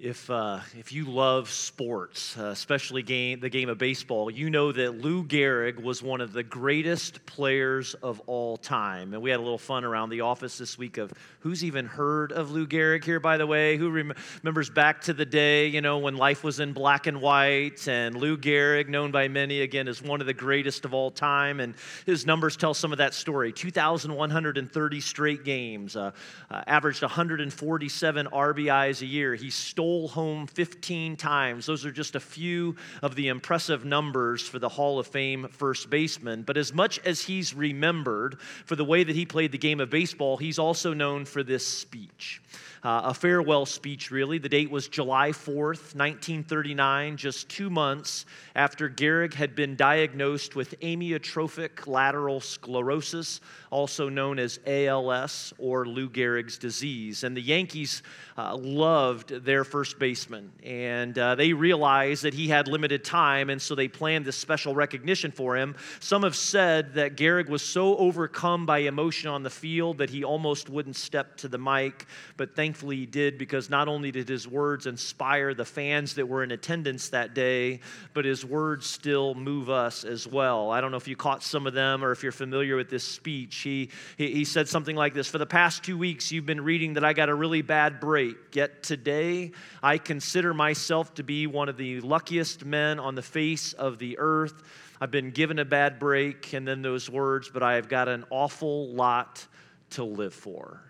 If, uh, if you love sports, uh, especially game, the game of baseball, you know that Lou Gehrig was one of the greatest players of all time. And we had a little fun around the office this week of who's even heard of Lou Gehrig here, by the way? Who rem- remembers back to the day, you know, when life was in black and white? And Lou Gehrig, known by many again as one of the greatest of all time. And his numbers tell some of that story 2,130 straight games, uh, uh averaged 147 RBIs a year. He stole stole home 15 times. Those are just a few of the impressive numbers for the Hall of Fame first baseman. But as much as he's remembered for the way that he played the game of baseball, he's also known for this speech uh, a farewell speech, really. The date was July 4th, 1939, just two months after Gehrig had been diagnosed with amyotrophic lateral sclerosis, also known as ALS or Lou Gehrig's disease. And the Yankees uh, loved their first baseman, and uh, they realized that he had limited time, and so they planned this special recognition for him. Some have said that Gehrig was so overcome by emotion on the field that he almost wouldn't step to the mic, but thankfully he did because not only did his words inspire the fans that were in attendance that day, but his words still move us as well. I don't know if you caught some of them or if you're familiar with this speech. He, he, said something like this For the past two weeks, you've been reading that I got a really bad break, yet today I consider myself to be one of the luckiest men on the face of the earth. I've been given a bad break, and then those words, but I have got an awful lot to live for.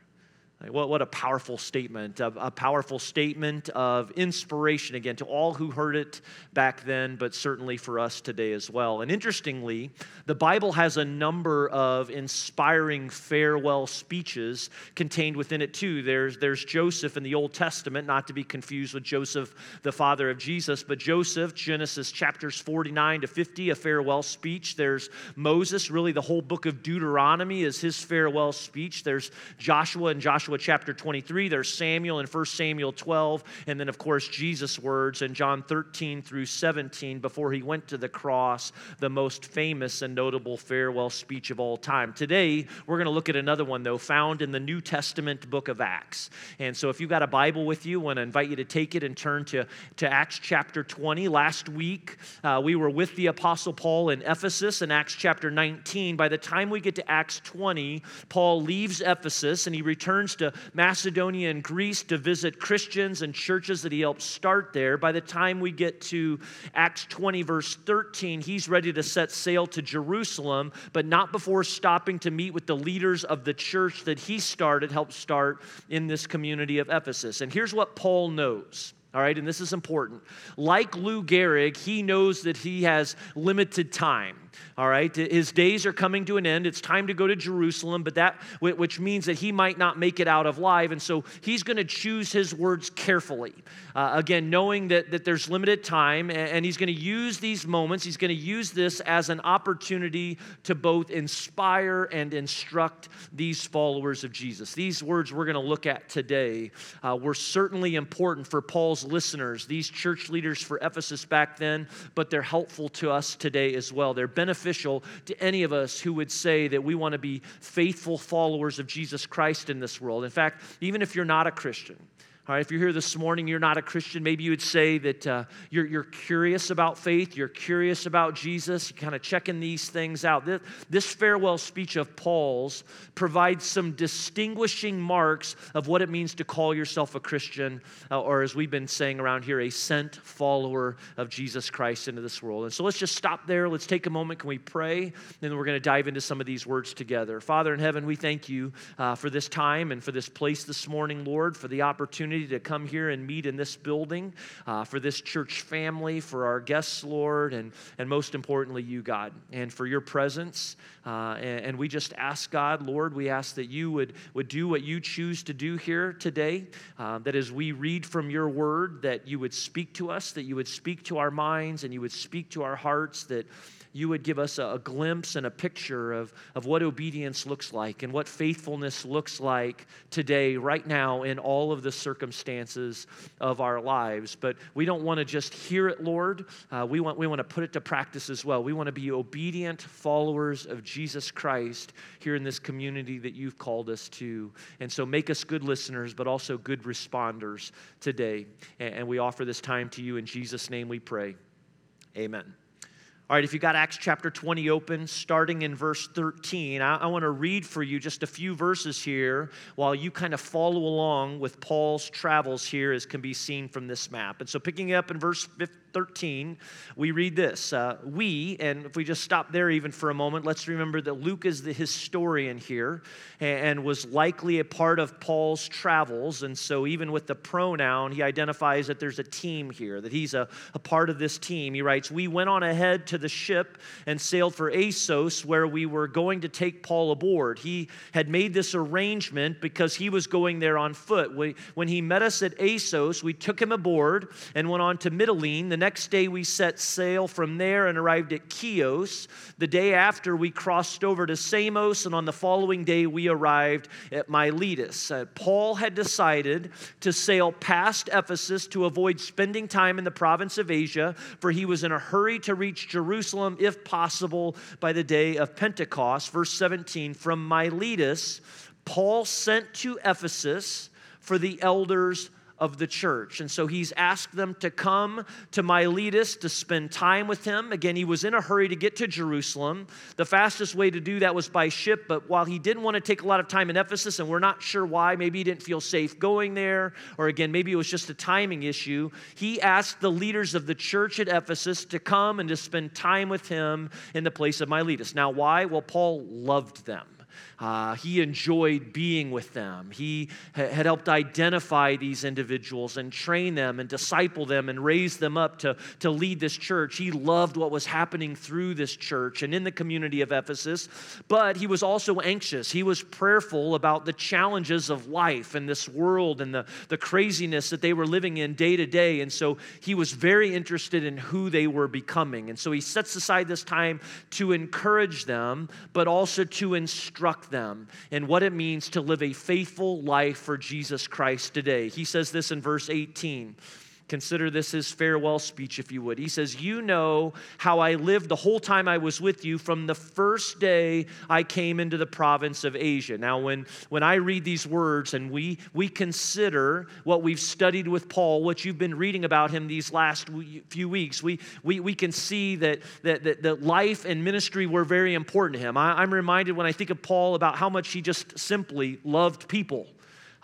What, what a powerful statement, a, a, powerful statement of inspiration, again, to all who heard it back then, but certainly for us today as well. And interestingly, the Bible has a number of inspiring farewell speeches contained within it, too. There's, there's Joseph in the Old Testament, not to be confused with Joseph, the father of Jesus, but Joseph, Genesis chapters 49 to 50, a farewell speech. There's Moses, really the whole book of Deuteronomy is his farewell speech. There's Joshua and Joshua Joshua chapter 23, there's Samuel in 1 Samuel 12, and then, of course, Jesus' words in John 13 through 17 before he went to the cross, the most famous and notable farewell speech of all time. Today, we're going to look at another one, though, found in the New Testament book of Acts. And so, if you've got a Bible with you, I want to invite you to take it and turn to, to Acts chapter 20. Last week, uh, we were with the Apostle Paul in Ephesus in Acts chapter 19. By the time we get to Acts 20, Paul leaves Ephesus and he returns to Macedonia and Greece to visit Christians and churches that he helped start there. By the time we get to Acts 20, verse 13, he's ready to set sail to Jerusalem, but not before stopping to meet with the leaders of the church that he started, helped start in this community of Ephesus. And here's what Paul knows. All right, and this is important. Like Lou Gehrig, he knows that he has limited time all right? His days are coming to an end. It's time to go to Jerusalem, but that, which means that he might not make it out of life. And so he's going to choose his words carefully. Uh, again, knowing that, that there's limited time, and he's going to use these moments, he's going to use this as an opportunity to both inspire and instruct these followers of Jesus. These words we're going to look at today uh, were certainly important for Paul's listeners, these church leaders for Ephesus back then, but they're helpful to us today as well. They're beneficial to any of us who would say that we want to be faithful followers of Jesus Christ in this world. In fact, even if you're not a Christian, all right, if you're here this morning, you're not a Christian, maybe you would say that uh, you're, you're curious about faith, you're curious about Jesus, you're kind of checking these things out. This, this farewell speech of Paul's provides some distinguishing marks of what it means to call yourself a Christian, uh, or as we've been saying around here, a sent follower of Jesus Christ into this world. And so let's just stop there. Let's take a moment. Can we pray? And Then we're going to dive into some of these words together. Father in heaven, we thank you uh, for this time and for this place this morning, Lord, for the opportunity opportunity to come here and meet in this building, uh, for this church family, for our guests, Lord, and, and most importantly, you, God, and for your presence. Uh, and, and, we just ask, God, Lord, we ask that you would, would do what you choose to do here today, uh, that as we read from your word, that you would speak to us, that you would speak to our minds, and you would speak to our hearts, that you would give us a, glimpse and a picture of, of what obedience looks like and what faithfulness looks like today, right now, in all of the circumstances of our lives. But we don't want to just hear it, Lord. Uh, we, want, we want to put it to practice as well. We want to be obedient followers of Jesus Christ here in this community that you've called us to. And so make us good listeners, but also good responders today. And, and we offer this time to you in Jesus' name we pray. Amen. All right, if you got Acts chapter 20 open, starting in verse 13, I, I want to read for you just a few verses here while you kind of follow along with Paul's travels here, as can be seen from this map. And so, picking up in verse 15, 13, we read this. Uh, we, and if we just stop there even for a moment, let's remember that Luke is the historian here and was likely a part of Paul's travels. And so, even with the pronoun, he identifies that there's a team here, that he's a, a part of this team. He writes, We went on ahead to the ship and sailed for Assos, where we were going to take Paul aboard. He had made this arrangement because he was going there on foot. We, when he met us at Assos, we took him aboard and went on to Mytilene. The next day we set sail from there and arrived at Chios. The day after we crossed over to Samos, and on the following day we arrived at Miletus. Uh, Paul had decided to sail past Ephesus to avoid spending time in the province of Asia, for he was in a hurry to reach Jerusalem, if possible, by the day of Pentecost. Verse 17 From Miletus, Paul sent to Ephesus for the elders of the church. And so he's asked them to come to Miletus to spend time with him. Again, he was in a hurry to get to Jerusalem. The fastest way to do that was by ship, but while he didn't want to take a lot of time in Ephesus, and we're not sure why, maybe he didn't feel safe going there, or again, maybe it was just a timing issue, he asked the leaders of the church at Ephesus to come and to spend time with him in the place of Miletus. Now, why? Well, Paul loved them. Uh, he enjoyed being with them. He ha- had helped identify these individuals and train them and disciple them and raise them up to, to lead this church. He loved what was happening through this church and in the community of Ephesus, but he was also anxious. He was prayerful about the challenges of life and this world and the, the craziness that they were living in day to day. And so he was very interested in who they were becoming. And so he sets aside this time to encourage them, but also to instruct them in what it means to live a faithful life for Jesus Christ today. He says this in verse 18. Consider this his farewell speech, if you would. He says, You know how I lived the whole time I was with you from the first day I came into the province of Asia. Now, when, when I read these words and we, we consider what we've studied with Paul, what you've been reading about him these last few weeks, we, we, we can see that, that, that, that life and ministry were very important to him. I, I'm reminded when I think of Paul about how much he just simply loved people.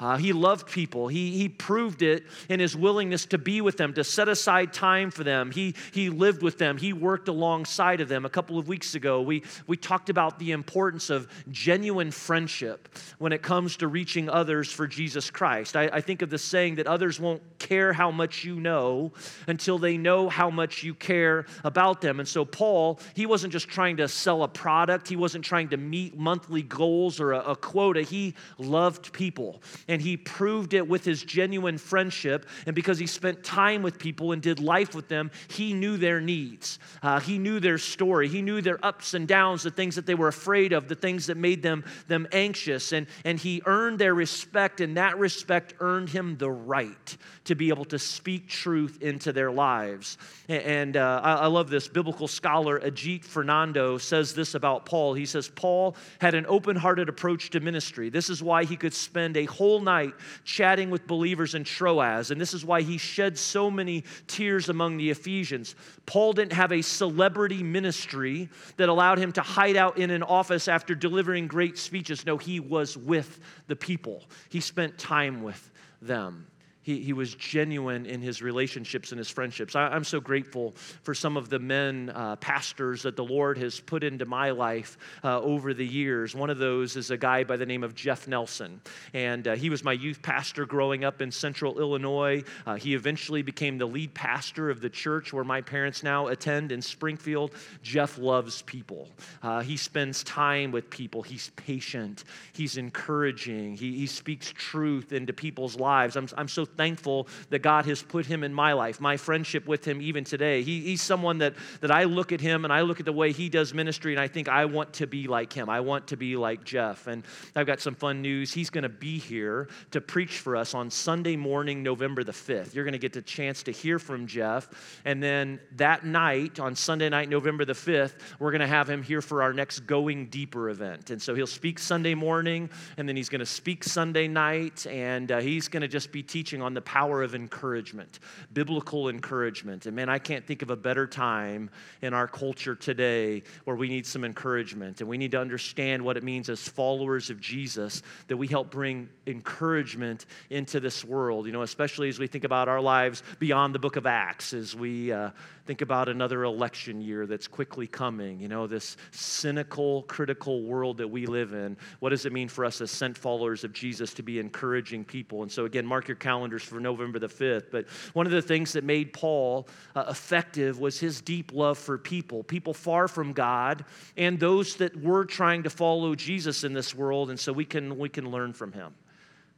Uh, he loved people. He, he proved it in his willingness to be with them, to set aside time for them. He, he lived with them. He worked alongside of them. A couple of weeks ago, we, we talked about the importance of genuine friendship when it comes to reaching others for Jesus Christ. I, I think of the saying that others won't care how much you know until they know how much you care about them. And so, Paul, he wasn't just trying to sell a product, he wasn't trying to meet monthly goals or a, a quota. He loved people and he proved it with his genuine friendship. And because he spent time with people and did life with them, he knew their needs. Uh, he knew their story. He knew their ups and downs, the things that they were afraid of, the things that made them, them anxious. And, and he earned their respect, and that respect earned him the right to be able to speak truth into their lives. And uh, I, I love this. Biblical scholar Ajith Fernando says this about Paul. He says, Paul had an open hearted approach to ministry. This is why he could spend a whole night chatting with believers in Troas, and this is why he shed so many tears among the Ephesians. Paul didn't have a celebrity ministry that allowed him to hide out in an office after delivering great speeches. No, he was with the people, he spent time with them. He, he was genuine in his relationships and his friendships. I, am so grateful for some of the men, uh, pastors that the Lord has put into my life uh, over the years. One of those is a guy by the name of Jeff Nelson. And uh, he was my youth pastor growing up in central Illinois. Uh, he eventually became the lead pastor of the church where my parents now attend in Springfield. Jeff loves people, uh, he spends time with people, he's patient, he's encouraging, he, he speaks truth into people's lives. I'm, I'm so thankful that God has put him in my life, my friendship with him even today. He, he's someone that, that I look at him and I look at the way he does ministry and I think I want to be like him. I want to be like Jeff. And I've got some fun news. He's going to be here to preach for us on Sunday morning, November the 5th. You're going to get the chance to hear from Jeff. And then that night, on Sunday night, November the 5th, we're going to have him here for our next Going Deeper event. And so he'll speak Sunday morning, and then he's going to speak Sunday night, and uh, he's going to just be teaching on the power of encouragement, biblical encouragement. And man, I can't think of a better time in our culture today where we need some encouragement, and we need to understand what it means as followers of Jesus that we help bring encouragement into this world, you know, especially as we think about our lives beyond the book of Acts, as we uh, think about another election year that's quickly coming, you know, this cynical, critical world that we live in. What does it mean for us as sent followers of Jesus to be encouraging people? And so, again, mark your calendars for November the 5th. But one of the things that made Paul uh, effective was his deep love for people, people far from God, and those that were trying to follow Jesus in this world. And so we can, we can learn from him.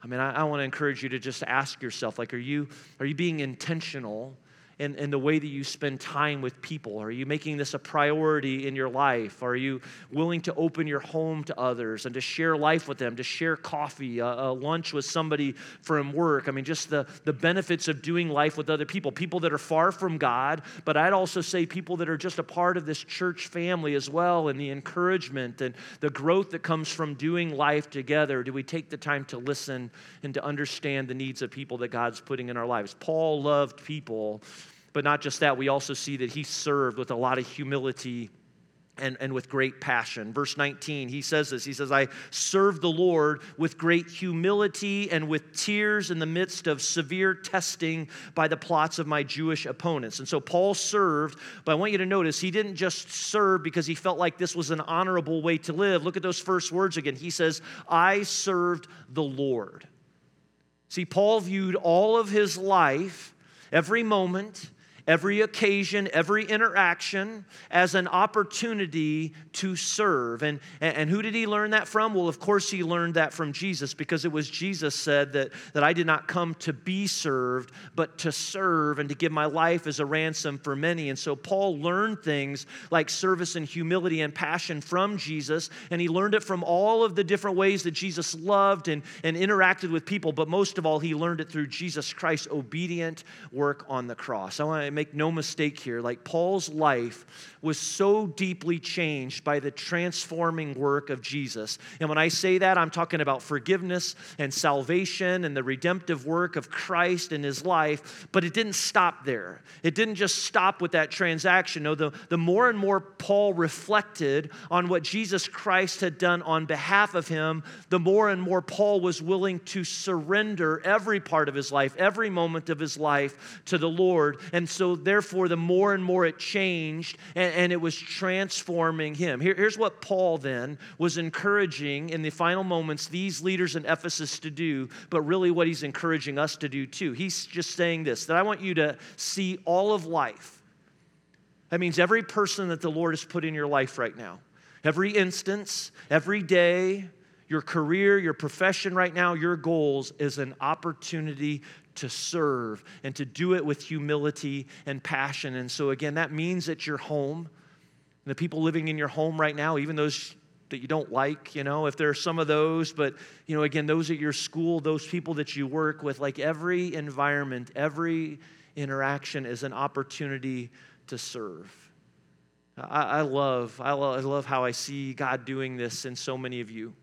I mean, I, I want to encourage you to just ask yourself, like, are you, are you being intentional in, in the way that you spend time with people? Are you making this a priority in your life? Are you willing to open your home to others and to share life with them, to share coffee, a, a lunch with somebody from work? I mean, just the, the benefits of doing life with other people, people that are far from God, but I'd also say people that are just a part of this church family as well, and the encouragement and the growth that comes from doing life together. Do we take the time to listen and to understand the needs of people that God's putting in our lives? Paul loved people but not just that, we also see that he served with a lot of humility and, and with great passion. Verse 19, he says this He says, I serve the Lord with great humility and with tears in the midst of severe testing by the plots of my Jewish opponents. And so Paul served, but I want you to notice he didn't just serve because he felt like this was an honorable way to live. Look at those first words again. He says, I served the Lord. See, Paul viewed all of his life, every moment, every occasion, every interaction as an opportunity to serve. And, and who did he learn that from? Well, of course, he learned that from Jesus because it was Jesus said that, that I did not come to be served, but to serve and to give my life as a ransom for many. And so Paul learned things like service and humility and passion from Jesus, and he learned it from all of the different ways that Jesus loved and, and interacted with people. But most of all, he learned it through Jesus Christ's obedient work on the cross. I want to make no mistake here, like Paul's life was so deeply changed by the transforming work of Jesus. And when I say that, I'm talking about forgiveness and salvation and the redemptive work of Christ in his life, but it didn't stop there. It didn't just stop with that transaction. No, the, the more and more Paul reflected on what Jesus Christ had done on behalf of him, the more and more Paul was willing to surrender every part of his life, every moment of his life to the Lord. And so, therefore, the more and more it changed, and, and, it was transforming him. Here, here's what Paul then was encouraging in the final moments these leaders in Ephesus to do, but really what he's encouraging us to do too. He's just saying this that I want you to see all of life. That means every person that the Lord has put in your life right now, every instance, every day, your career, your profession right now, your goals is an opportunity to serve and to do it with humility and passion. And so, again, that means that your home, the people living in your home right now, even those that you don't like, you know, if there are some of those, but, you know, again, those at your school, those people that you work with, like every environment, every interaction is an opportunity to serve. I, I love, I love, I love how I see God doing this in so many of you.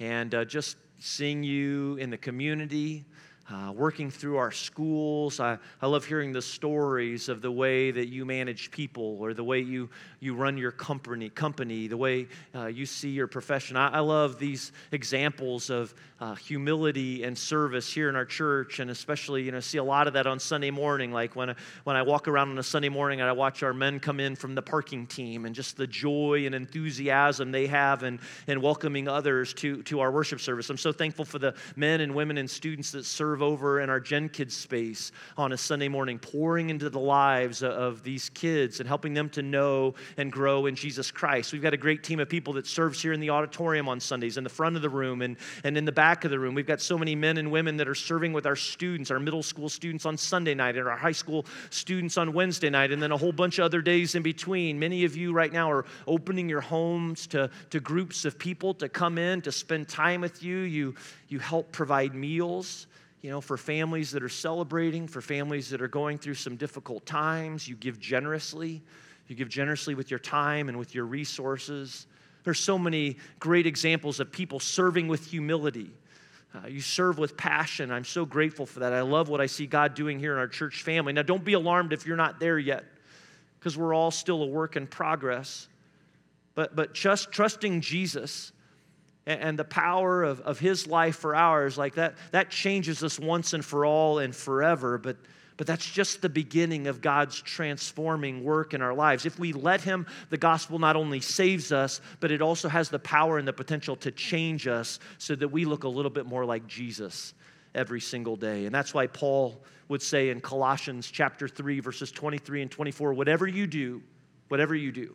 And uh, just seeing you in the community, uh, working through our schools. I, I love hearing the stories of the way that you manage people or the way you, you run your company, company the way uh, you see your profession. I, I love these examples of uh, humility and service here in our church, and especially, you know, see a lot of that on Sunday morning. Like when I, when I walk around on a Sunday morning and I watch our men come in from the parking team and just the joy and enthusiasm they have in, in welcoming others to, to our worship service. I'm so thankful for the men and women and students that serve serve over in our Gen Kids space on a Sunday morning, pouring into the lives of these kids and helping them to know and grow in Jesus Christ. We've got a great team of people that serves here in the auditorium on Sundays, in the front of the room and, and in the back of the room. We've got so many men and women that are serving with our students, our middle school students on Sunday night, and our high school students on Wednesday night, and then a whole bunch of other days in between. Many of you right now are opening your homes to, to groups of people to come in to spend time with you. You, you help provide meals you know, for families that are celebrating, for families that are going through some difficult times. You give generously. You give generously with your time and with your resources. There's so many great examples of people serving with humility. Uh, you serve with passion. I'm so grateful for that. I love what I see God doing here in our church family. Now, don't be alarmed if you're not there yet, because we're all still a work in progress. But, but just trusting Jesus and the power of, of his life for ours, like that, that changes us once and for all and forever. But but that's just the beginning of God's transforming work in our lives. If we let Him, the gospel not only saves us, but it also has the power and the potential to change us so that we look a little bit more like Jesus every single day. And that's why Paul would say in Colossians chapter 3, verses 23 and 24 whatever you do, whatever you do,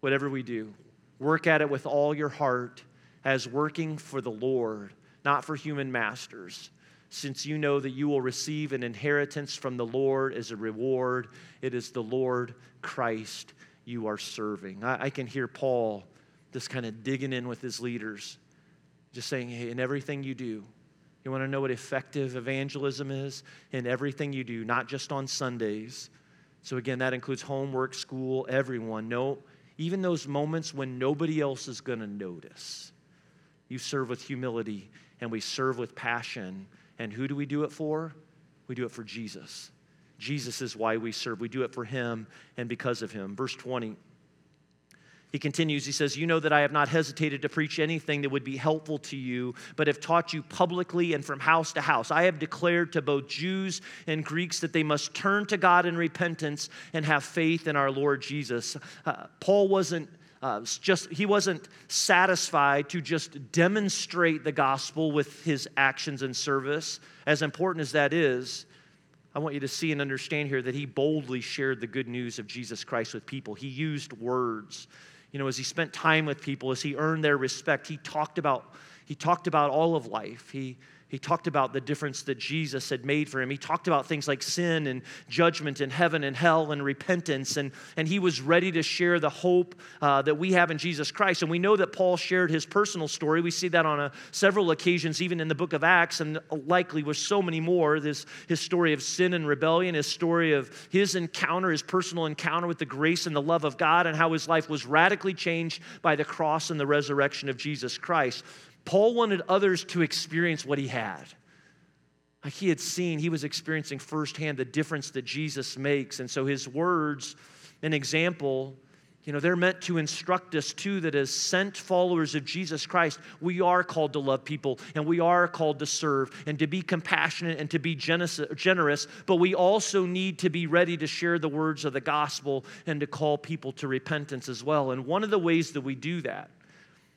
whatever we do, work at it with all your heart as working for the Lord, not for human masters since you know that you will receive an inheritance from the Lord as a reward. It is the Lord Christ you are serving. I, I can hear Paul just kind of digging in with his leaders, just saying, hey, in everything you do, you want to know what effective evangelism is? In everything you do, not just on Sundays. So, again, that includes homework, school, everyone. No, even those moments when nobody else is going to notice. You serve with humility, and we serve with passion and who do we do it for? We do it for Jesus. Jesus is why we serve. We do it for him and because of him. Verse 20. He continues, he says, You know that I have not hesitated to preach anything that would be helpful to you, but have taught you publicly and from house to house. I have declared to both Jews and Greeks that they must turn to God in repentance and have faith in our Lord Jesus. Uh, Paul wasn't uh, just he wasn't satisfied to just demonstrate the gospel with his actions and service. As important as that is i want you to see and understand here that he boldly shared the good news of jesus christ with people. He used words. You know as he spent time with people as he earned their respect he talked about he talked about all of life. He he talked about the difference that Jesus had made for him. He talked about things like sin and judgment and heaven and hell and repentance. And, and he was ready to share the hope uh, that we have in Jesus Christ. And we know that Paul shared his personal story. We see that on a, several occasions, even in the book of Acts, and likely with so many more. This, his story of sin and rebellion, his story of his encounter, his personal encounter with the grace and the love of God, and how his life was radically changed by the cross and the resurrection of Jesus Christ. Paul wanted others to experience what he had. Like he had seen, he was experiencing firsthand the difference that Jesus makes. And so his words, an example, you know, they're meant to instruct us too that as sent followers of Jesus Christ, we are called to love people and we are called to serve and to be compassionate and to be generous, but we also need to be ready to share the words of the gospel and to call people to repentance as well. And one of the ways that we do that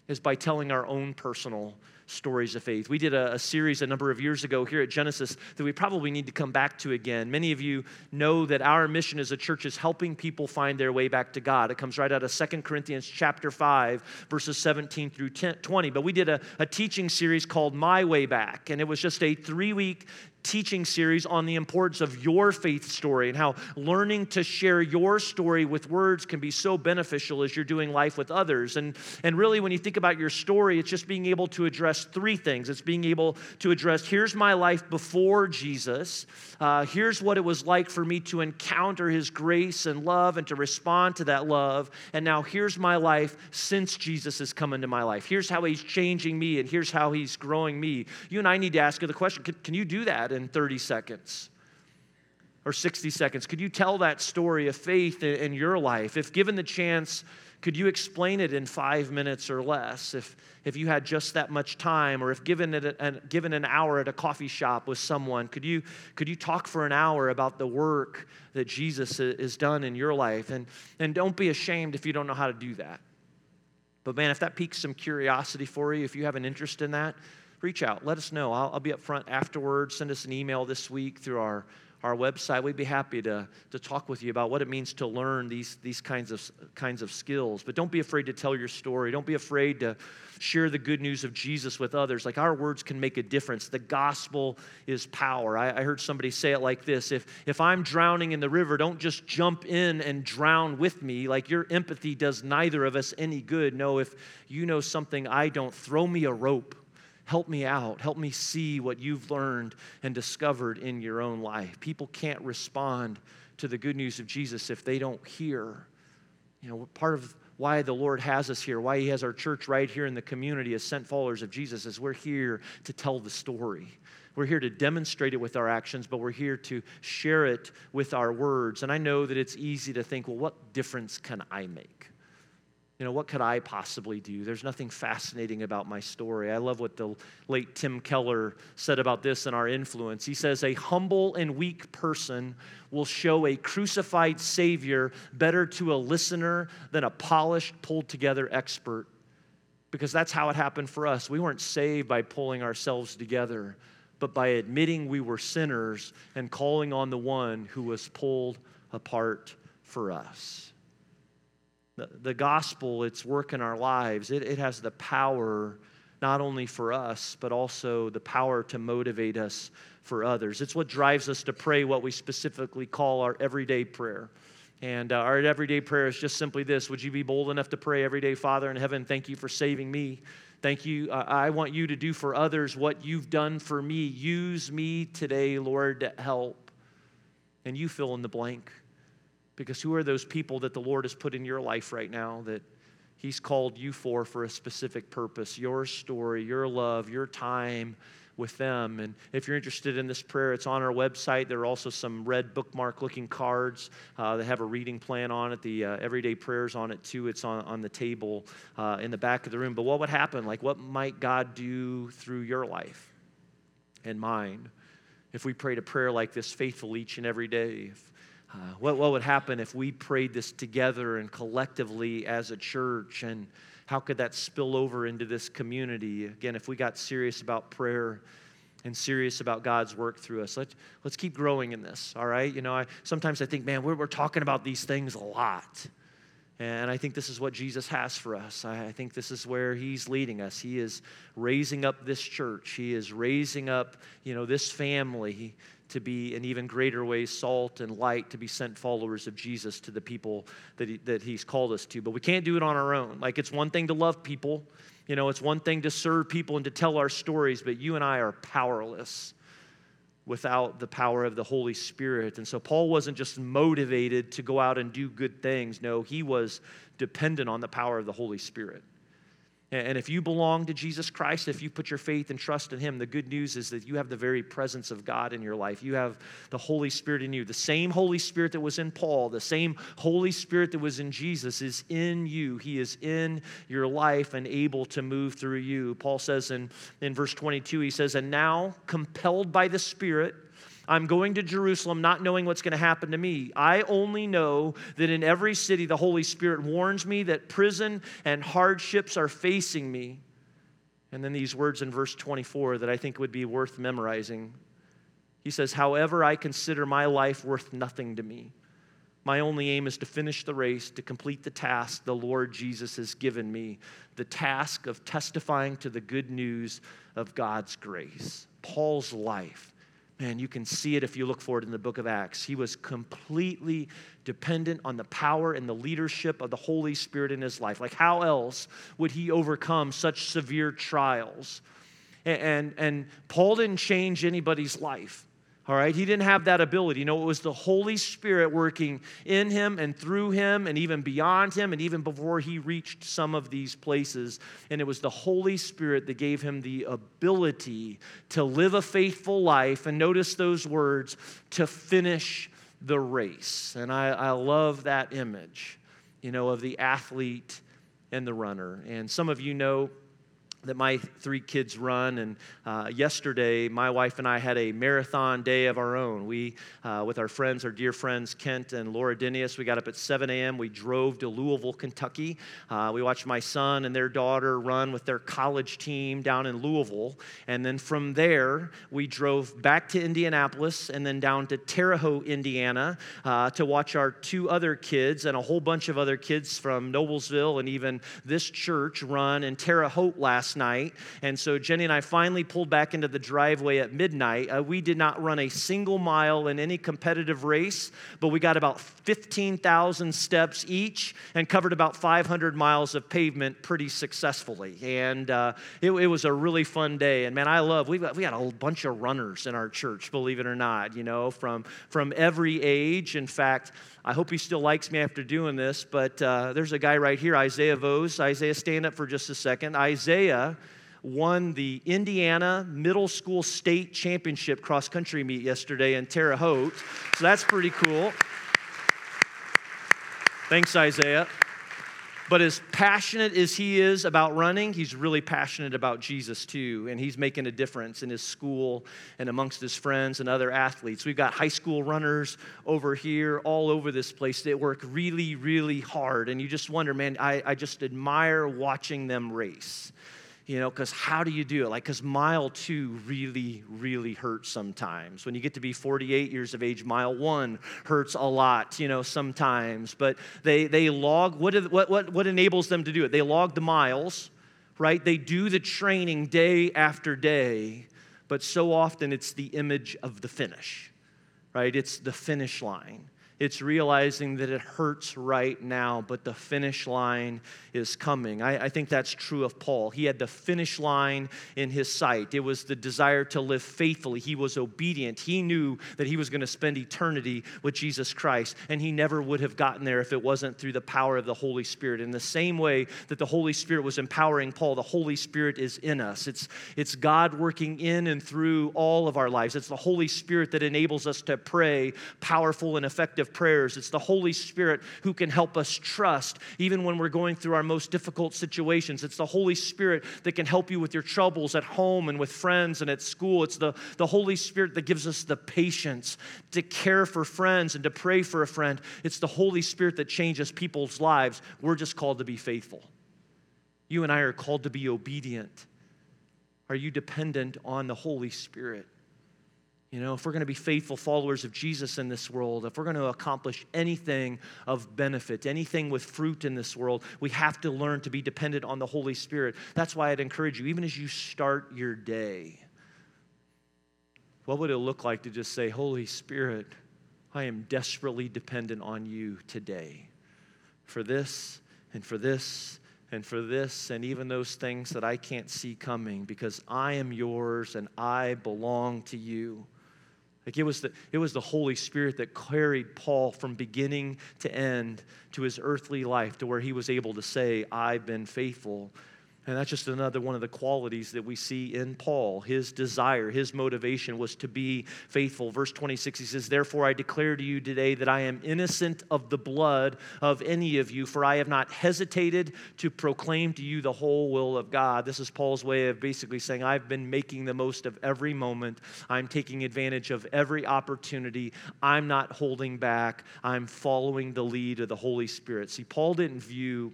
is by telling our own personal stories of faith. We did a, a, series a number of years ago here at Genesis that we probably need to come back to again. Many of you know that our mission as a church is helping people find their way back to God. It comes right out of Second Corinthians chapter 5, verses 17 through 10, 20. But we did a, a teaching series called My Way Back, and it was just a three week teaching series on the importance of your faith story and how learning to share your story with words can be so beneficial as you're doing life with others. And, and really, when you think about your story, it's just being able to address three things. It's being able to address here's my life before Jesus, uh, here's what it was like for me to encounter his grace and love and to respond to that love. And now here's my life since Jesus has come into my life. Here's how he's changing me, and here's how he's growing me. You and I need to ask the question can, can you do that? In 30 seconds or 60 seconds? Could you tell that story of faith in your life? If given the chance, could you explain it in five minutes or less if, if you had just that much time or if given, it a, given an hour at a coffee shop with someone could you, could you talk for an hour about the work that jesus has done in your life and, and don't be ashamed if you don't know how to do that but man if that piques some curiosity for you if you have an interest in that reach out. Let us know. I'll, I'll be up front afterwards. Send us an email this week through our our website. We'd be happy to, to talk with you about what it means to learn these, these kinds, of, kinds of skills. But don't be afraid to tell your story. Don't be afraid to share the good news of Jesus with others. Like our words can make a difference. The gospel is power. I, I heard somebody say it like this if, if I'm drowning in the river, don't just jump in and drown with me. Like your empathy does neither of us any good. No, if you know something I don't, throw me a rope Help me out. Help me see what you've learned and discovered in your own life. People can't respond to the good news of Jesus if they don't hear. You know, part of why the Lord has us here, why He has our church right here in the community as sent followers of Jesus, is we're here to tell the story. We're here to demonstrate it with our actions, but we're here to share it with our words. And I know that it's easy to think, well, what difference can I make? You know, what could I possibly do? There's nothing fascinating about my story. I love what the late Tim Keller said about this in our influence. He says, A humble and weak person will show a crucified Savior better to a listener than a polished, pulled together expert. Because that's how it happened for us. We weren't saved by pulling ourselves together, but by admitting we were sinners and calling on the one who was pulled apart for us the, gospel, its work in our lives, it, it has the power not only for us, but also the power to motivate us for others. It's what drives us to pray what we specifically call our everyday prayer. And uh, our everyday prayer is just simply this Would you be bold enough to pray every day, Father in heaven, thank you for saving me? Thank you. Uh, I want you to do for others what you've done for me. Use me today, Lord, to help. And you fill in the blank. Because who are those people that the Lord has put in your life right now that He's called you for for a specific purpose? Your story, your love, your time with them. And if you're interested in this prayer, it's on our website. There are also some red bookmark looking cards uh, that have a reading plan on it, the uh, everyday prayers on it too. It's on, on the table uh, in the back of the room. But what would happen? Like, what might God do through your life and mine if we prayed a prayer like this faithfully each and every day? If uh, what, what would happen if we prayed this together and collectively as a church? And how could that spill over into this community? Again, if we got serious about prayer and serious about God's work through us, let's, let's keep growing in this, all right? You know, I, sometimes I think, man, we're, we're talking about these things a lot. And I think this is what Jesus has for us. I think this is where he's leading us. He is raising up this church. He is raising up, you know, this family to be in even greater ways salt and light to be sent followers of Jesus to the people that, he, that he's called us to. But we can't do it on our own. Like it's one thing to love people, you know, it's one thing to serve people and to tell our stories, but you and I are powerless without the power of the Holy Spirit. And so Paul wasn't just motivated to go out and do good things. No, he was dependent on the power of the Holy Spirit. And if you belong to Jesus Christ, if you put your faith and trust in Him, the good news is that you have the very presence of God in your life. You have the Holy Spirit in you. The same Holy Spirit that was in Paul, the same Holy Spirit that was in Jesus is in you. He is in your life and able to move through you. Paul says in, in verse 22, he says, And now, compelled by the Spirit, I'm going to Jerusalem not knowing what's going to happen to me. I only know that in every city the Holy Spirit warns me that prison and hardships are facing me. And then these words in verse 24 that I think would be worth memorizing. He says, However, I consider my life worth nothing to me. My only aim is to finish the race, to complete the task the Lord Jesus has given me the task of testifying to the good news of God's grace. Paul's life Man, you can see it if you look for it in the book of Acts. He was completely dependent on the power and the leadership of the Holy Spirit in his life. Like, how else would he overcome such severe trials? And, and, and Paul didn't change anybody's life. All right, he didn't have that ability. You know, it was the Holy Spirit working in him and through him and even beyond him and even before he reached some of these places. And it was the Holy Spirit that gave him the ability to live a faithful life. And notice those words to finish the race. And I, I love that image, you know, of the athlete and the runner. And some of you know that my three kids run. And uh, yesterday, my wife and I had a marathon day of our own. We, uh, with our friends, our dear friends Kent and Laura Dinius, we got up at 7 a.m. We drove to Louisville, Kentucky. Uh, we watched my son and their daughter run with their college team down in Louisville. And then from there, we drove back to Indianapolis and then down to Terre Haute, Indiana, uh, to watch our two other kids and a whole bunch of other kids from Noblesville and even this church run in Terre Haute last last night. And so Jenny and I finally pulled back into the driveway at midnight. Uh, we did not run a single mile in any competitive race, but we got about 15,000 steps each and covered about 500 miles of pavement pretty successfully. And uh, it, it, was a really fun day. And man, I love, we got, we got a bunch of runners in our church, believe it or not, you know, from, from every age. In fact, I hope he still likes me after doing this, but uh, there's a guy right here, Isaiah Vose. Isaiah, stand up for just a second. Isaiah won the Indiana Middle School State Championship cross country meet yesterday in Terre Haute. So that's pretty cool. Thanks, Isaiah. But as passionate as he is about running, he's really passionate about Jesus too. And he's making a difference in his school and amongst his friends and other athletes. We've got high school runners over here, all over this place. They work really, really hard. And you just wonder, man, I, I just admire watching them race you know, because how do you do it? Like, because mile two really, really hurts sometimes. When you get to be 48 years of age, mile one hurts a lot, you know, sometimes. But they, they log, what, what, what, what enables them to do it? They log the miles, right? They do the training day after day, but so often it's the image of the finish, right? It's the finish line. It's realizing that it hurts right now, but the finish line is coming. I, I, think that's true of Paul. He had the finish line in his sight. It was the desire to live faithfully. He was obedient. He knew that he was going to spend eternity with Jesus Christ, and he never would have gotten there if it wasn't through the power of the Holy Spirit. In the same way that the Holy Spirit was empowering Paul, the Holy Spirit is in us. It's, it's God working in and through all of our lives. It's the Holy Spirit that enables us to pray powerful and effective prayers. It's the Holy Spirit who can help us trust even when we're going through our most difficult situations. It's the Holy Spirit that can help you with your troubles at home and with friends and at school. It's the, the Holy Spirit that gives us the patience to care for friends and to pray for a friend. It's the Holy Spirit that changes people's lives. We're just called to be faithful. You and I are called to be obedient. Are you dependent on the Holy Spirit? You know, if we're going to be faithful followers of Jesus in this world, if we're going to accomplish anything of benefit, anything with fruit in this world, we have to learn to be dependent on the Holy Spirit. That's why I'd encourage you, even as you start your day, what would it look like to just say, Holy Spirit, I am desperately dependent on you today for this and for this and for this and even those things that I can't see coming because I am yours and I belong to you. Like it was, the, it was the Holy Spirit that carried Paul from beginning to end to his earthly life to where he was able to say, I've been faithful and that's just another one of the qualities that we see in Paul. His desire, his motivation was to be faithful. Verse 26, he says, Therefore I declare to you today that I am innocent of the blood of any of you, for I have not hesitated to proclaim to you the whole will of God. This is Paul's way of basically saying, I've been making the most of every moment. I'm taking advantage of every opportunity. I'm not holding back. I'm following the lead of the Holy Spirit. See, Paul didn't view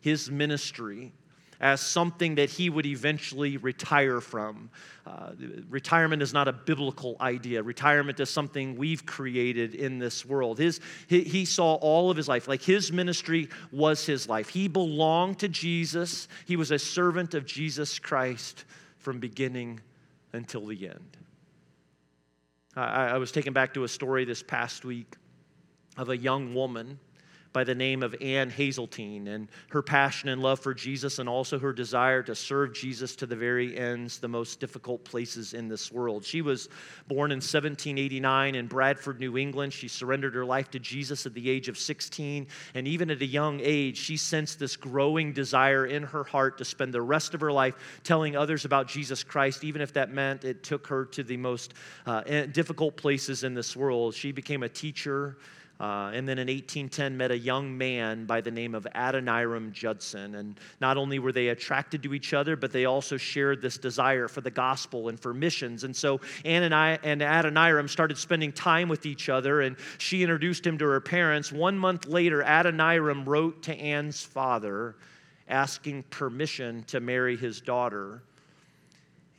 his ministry as something that he would eventually retire from. Uh, retirement is not a biblical idea. Retirement is something we've created in this world. His, he, he saw all of his life, like his ministry was his life. He belonged to Jesus, he was a servant of Jesus Christ from beginning until the end. I, I was taken back to a story this past week of a young woman by the name of Ann Hasseltine and her passion and love for Jesus and also her desire to serve Jesus to the very ends, the most difficult places in this world. She was born in 1789 in Bradford, New England. She surrendered her life to Jesus at the age of 16. And even at a young age, she sensed this growing desire in her heart to spend the rest of her life telling others about Jesus Christ, even if that meant it took her to the most uh, difficult places in this world. She became a teacher Uh, and then in 1810 met a young man by the name of Adoniram Judson. And not only were they attracted to each other, but they also shared this desire for the gospel and for missions. And so Ann and, I, and Adoniram started spending time with each other, and she introduced him to her parents. One month later, Adoniram wrote to Ann's father asking permission to marry his daughter.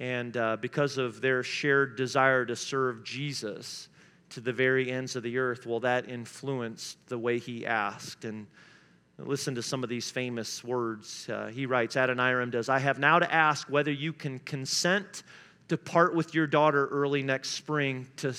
And uh, because of their shared desire to serve Jesus, to the very ends of the earth, well, that influenced the way he asked. And listen to some of these famous words. Uh, he writes, Adoniram does, I have now to ask whether you can consent to part with your daughter early next spring to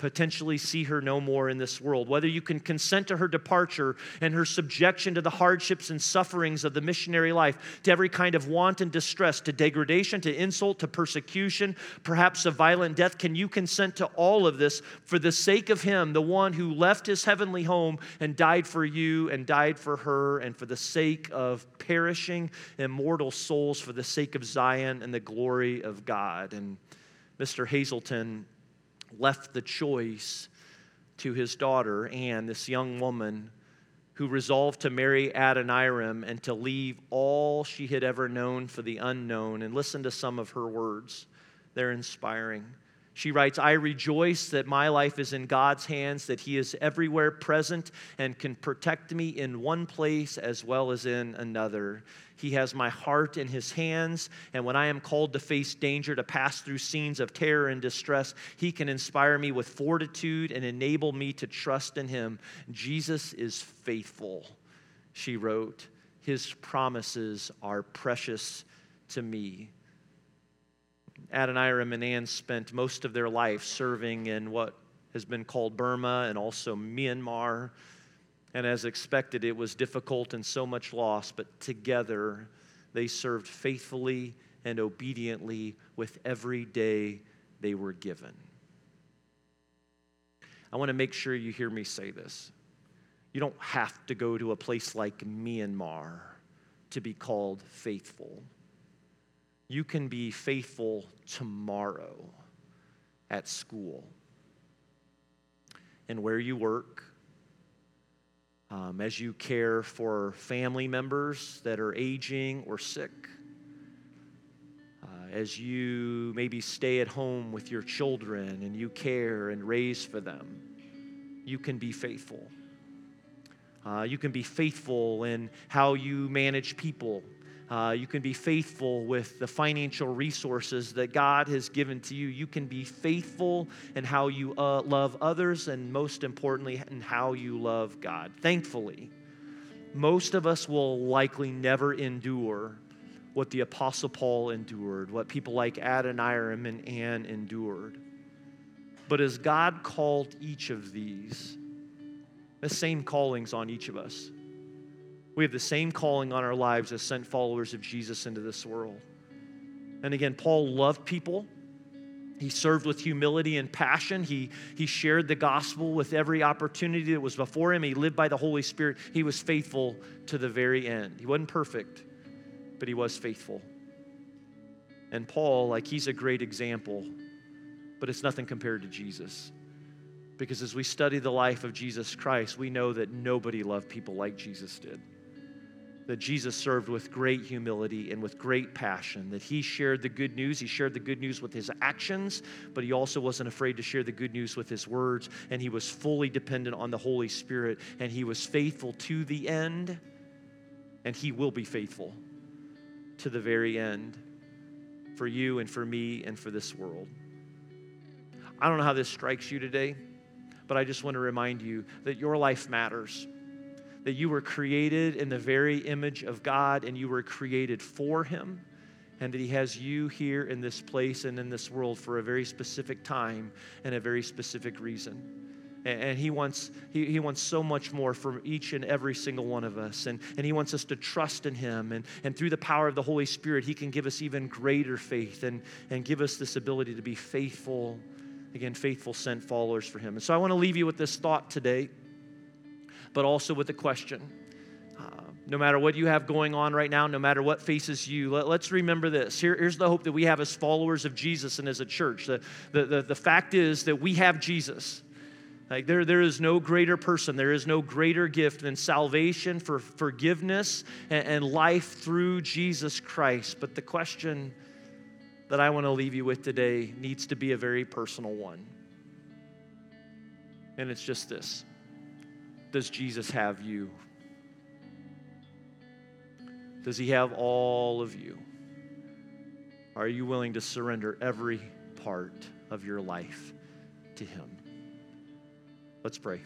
potentially see her no more in this world, whether you can consent to her departure and her subjection to the hardships and sufferings of the missionary life, to every kind of want and distress, to degradation, to insult, to persecution, perhaps a violent death. Can you consent to all of this for the sake of him, the one who left his heavenly home and died for you and died for her, and for the sake of perishing immortal souls, for the sake of Zion and the glory of God? And Mr. Hazelton left the choice to his daughter, Ann, this young woman who resolved to marry Adoniram and to leave all she had ever known for the unknown. And listen to some of her words, they're inspiring. She writes, I rejoice that my life is in God's hands, that He is everywhere present and can protect me in one place as well as in another. He has my heart in His hands, and when I am called to face danger, to pass through scenes of terror and distress, He can inspire me with fortitude and enable me to trust in Him. Jesus is faithful, she wrote. His promises are precious to me. Adoniram and Ann spent most of their life serving in what has been called Burma and also Myanmar. And as expected, it was difficult and so much loss, but together they served faithfully and obediently with every day they were given. I want to make sure you hear me say this. You don't have to go to a place like Myanmar to be called faithful you can be faithful tomorrow at school and where you work, um, as you care for family members that are aging or sick, uh, as you maybe stay at home with your children and you care and raise for them, you can be faithful. Uh, you can be faithful in how you manage people uh, you can be faithful with the financial resources that God has given to you. You can be faithful in how you uh, love others, and most importantly, in how you love God. Thankfully, most of us will likely never endure what the Apostle Paul endured, what people like Adoniram and Ann endured. But as God called each of these, the same callings on each of us. We have the same calling on our lives as sent followers of Jesus into this world. And again, Paul loved people. He served with humility and passion. He, he shared the gospel with every opportunity that was before him. He lived by the Holy Spirit. He was faithful to the very end. He wasn't perfect, but he was faithful. And Paul, like, he's a great example, but it's nothing compared to Jesus. Because as we study the life of Jesus Christ, we know that nobody loved people like Jesus did that Jesus served with great humility and with great passion, that he shared the good news. He shared the good news with his actions, but he also wasn't afraid to share the good news with his words, and he was fully dependent on the Holy Spirit, and he was faithful to the end, and he will be faithful to the very end for you and for me and for this world. I don't know how this strikes you today, but I just want to remind you that your life matters that you were created in the very image of God and you were created for Him, and that He has you here in this place and in this world for a very specific time and a very specific reason. And he wants, he, he wants so much more from each and every single one of us. And, and he wants us to trust in him. And, and through the power of the Holy Spirit, he can give us even greater faith and, and give us this ability to be faithful, again, faithful sent followers for him. And so I want to leave you with this thought today but also with a question. Uh, no matter what you have going on right now, no matter what faces you, let, us remember this. Here, here's the hope that we have as followers of Jesus and as a church. The, the, the, the fact is that we have Jesus. Like there, there is no greater person, there is no greater gift than salvation for forgiveness and, and life through Jesus Christ. But the question that I want to leave you with today needs to be a very personal one. And it's just this Does Jesus have you? Does he have all of you? Are you willing to surrender every part of your life to him? Let's pray.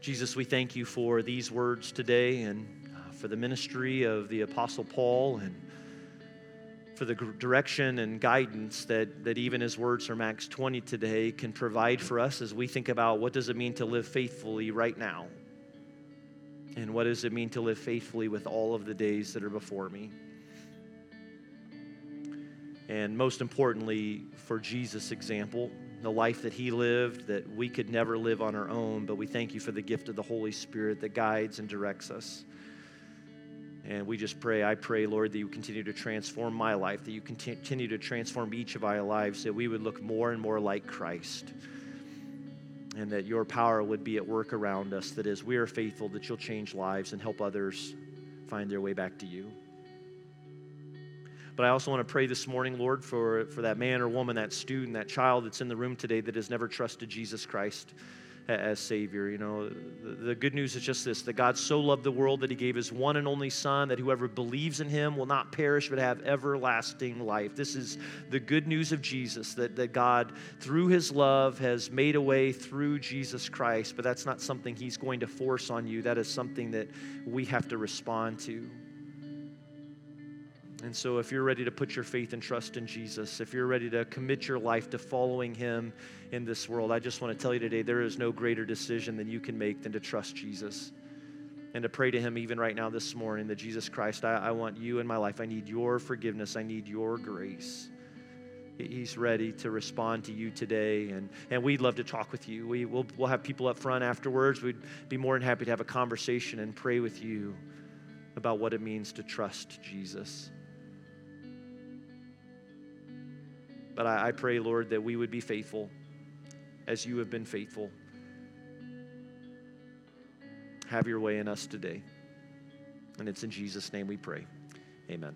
Jesus, we thank you for these words today and uh, for the ministry of the Apostle Paul and for the direction and guidance that, that even his words from Acts 20 today can provide for us as we think about what does it mean to live faithfully right now and what does it mean to live faithfully with all of the days that are before me. And most importantly, for Jesus' example, the life that he lived that we could never live on our own, but we thank you for the gift of the Holy Spirit that guides and directs us. And we just pray, I pray, Lord, that you continue to transform my life, that you continue to transform each of our lives, that we would look more and more like Christ. And that your power would be at work around us, that as we are faithful, that you'll change lives and help others find their way back to you. But I also want to pray this morning, Lord, for, for that man or woman, that student, that child that's in the room today that has never trusted Jesus Christ as Savior. You know, the, good news is just this that God so loved the world that He gave His one and only Son, that whoever believes in Him will not perish but have everlasting life. This is the good news of Jesus that, that God, through His love, has made a way through Jesus Christ. But that's not something He's going to force on you, that is something that we have to respond to. And so, if you're ready to put your faith and trust in Jesus, if you're ready to commit your life to following Him in this world, I just want to tell you today there is no greater decision than you can make than to trust Jesus and to pray to Him even right now this morning that Jesus Christ, I, I want you in my life. I need your forgiveness, I need your grace. He's ready to respond to you today, and, and we'd love to talk with you. We, we'll, we'll have people up front afterwards. We'd be more than happy to have a conversation and pray with you about what it means to trust Jesus. But I, I pray, Lord, that we would be faithful as you have been faithful. Have your way in us today. And it's in Jesus' name we pray. Amen.